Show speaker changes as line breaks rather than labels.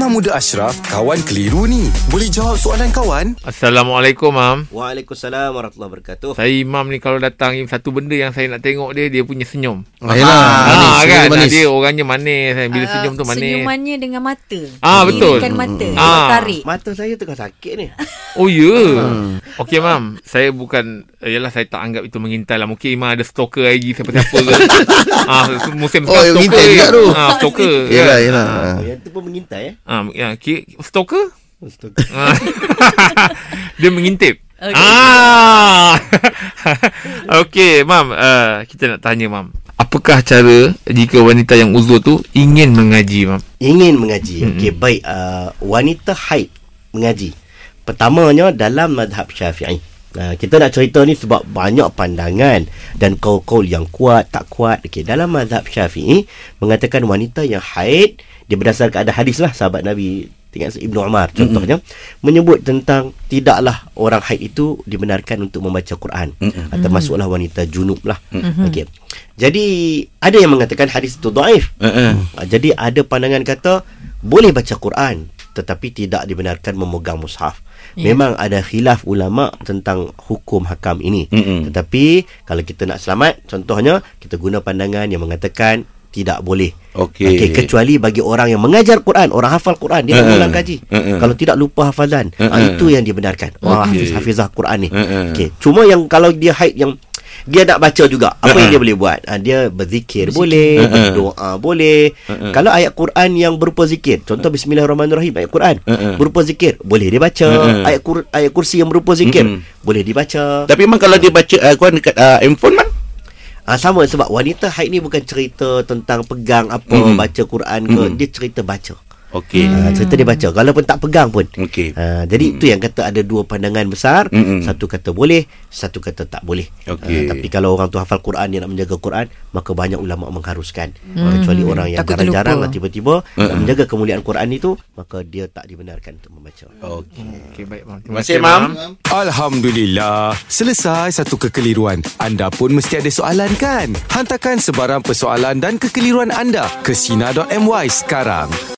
Imam Muda Ashraf, kawan keliru ni. Boleh jawab soalan kawan?
Assalamualaikum, Mam.
Waalaikumsalam warahmatullahi wabarakatuh.
Saya Imam ni kalau datang satu benda yang saya nak tengok dia dia punya senyum.
Ah, manis,
Ah,
senyum
kan
manis.
dia orangnya manis bila
Ah,
senyum tu manis.
Senyumannya dengan mata.
Ah, betul.
Irikan mata.
Ah.
Tarik.
Mata saya tengah sakit ni.
Oh ya. Yeah. Okey mam, saya bukan yalah saya tak anggap itu mengintai lah. Mungkin Imam ada stalker IG siapa-siapa ke. ah musim
Oh,
sekarang
yang mengintai juga tu.
Ah stalker.
Yelah,
kan?
yelah.
Oh, yang tu pun mengintai eh.
Ah ya, ki- stalker?
Astaga.
Ah. dia mengintip.
Okey.
Ah. Okey, mam, uh, kita nak tanya mam. Apakah cara jika wanita yang uzur tu ingin mengaji, mam?
Ingin mengaji. Mm-hmm. Okey, baik. Uh, wanita haid mengaji. Pertamanya dalam madhab syafi'i. Uh, kita nak cerita ni sebab banyak pandangan dan kaul-kaul yang kuat, tak kuat. Okey, dalam madhab syafi'i mengatakan wanita yang haid dia berdasarkan ada hadis lah sahabat Nabi Tengok Ibnu Umar contohnya mm-hmm. menyebut tentang tidaklah orang haid itu dibenarkan untuk membaca Quran mm-hmm. atau masuklah wanita junub lah. Mm-hmm. Okey. Jadi ada yang mengatakan hadis itu dhaif.
Uh-uh.
Uh, jadi ada pandangan kata boleh baca Quran tetapi tidak dibenarkan memegang mushaf.
Ya.
Memang ada khilaf ulama tentang hukum hakam ini.
Mm-mm.
Tetapi kalau kita nak selamat contohnya kita guna pandangan yang mengatakan tidak boleh.
Okey.
Okey, kecuali bagi orang yang mengajar Quran, orang hafal Quran, dia
Uh-uh.
mengulang kaji.
Uh-uh.
Kalau tidak lupa hafalan,
Uh-uh.
uh itu yang dibenarkan. Orang
Okey.
hafiz hafizah Quran ni.
Uh-uh.
Okey, cuma yang kalau dia haid yang dia nak baca juga apa
Uh-uh.
yang dia boleh buat ha, dia berzikir boleh
Uh-uh.
berdoa boleh
Uh-uh.
kalau ayat Quran yang berupa zikir contoh bismillahirrahmanirrahim ayat Quran
Uh-uh.
berupa zikir boleh dia baca
Uh-uh.
ayat kur, ayat kursi yang berupa zikir
Mm-mm.
boleh dibaca
Tapi memang kalau dia baca uh, Quran dekat uh, handphone man.
Ah sama sebab wanita haid ni bukan cerita tentang pegang apa
Mm-mm.
baca Quran ke
Mm-mm.
dia cerita baca.
Okey.
Ah, cerita dia baca walaupun tak pegang pun.
Okey.
Ah, jadi itu yang kata ada dua pandangan besar,
Mm-mm.
satu kata boleh, satu kata tak boleh.
Okey.
Ah, tapi kalau orang tu hafal Quran dia nak menjaga Quran, maka banyak ulama mengharuskan. Kecuali orang yang
Takut
jarang-jarang
terlupa.
lah tiba-tiba nak
Mm-mm.
menjaga kemuliaan Quran itu, maka dia tak dibenarkan untuk membaca.
Okey.
Okey, baik mam.
Terima kasih, Mam.
Alhamdulillah. Selesai satu kekeliruan. Anda pun mesti ada soalan kan? Hantarkan sebarang persoalan dan kekeliruan anda ke Sina.my sekarang.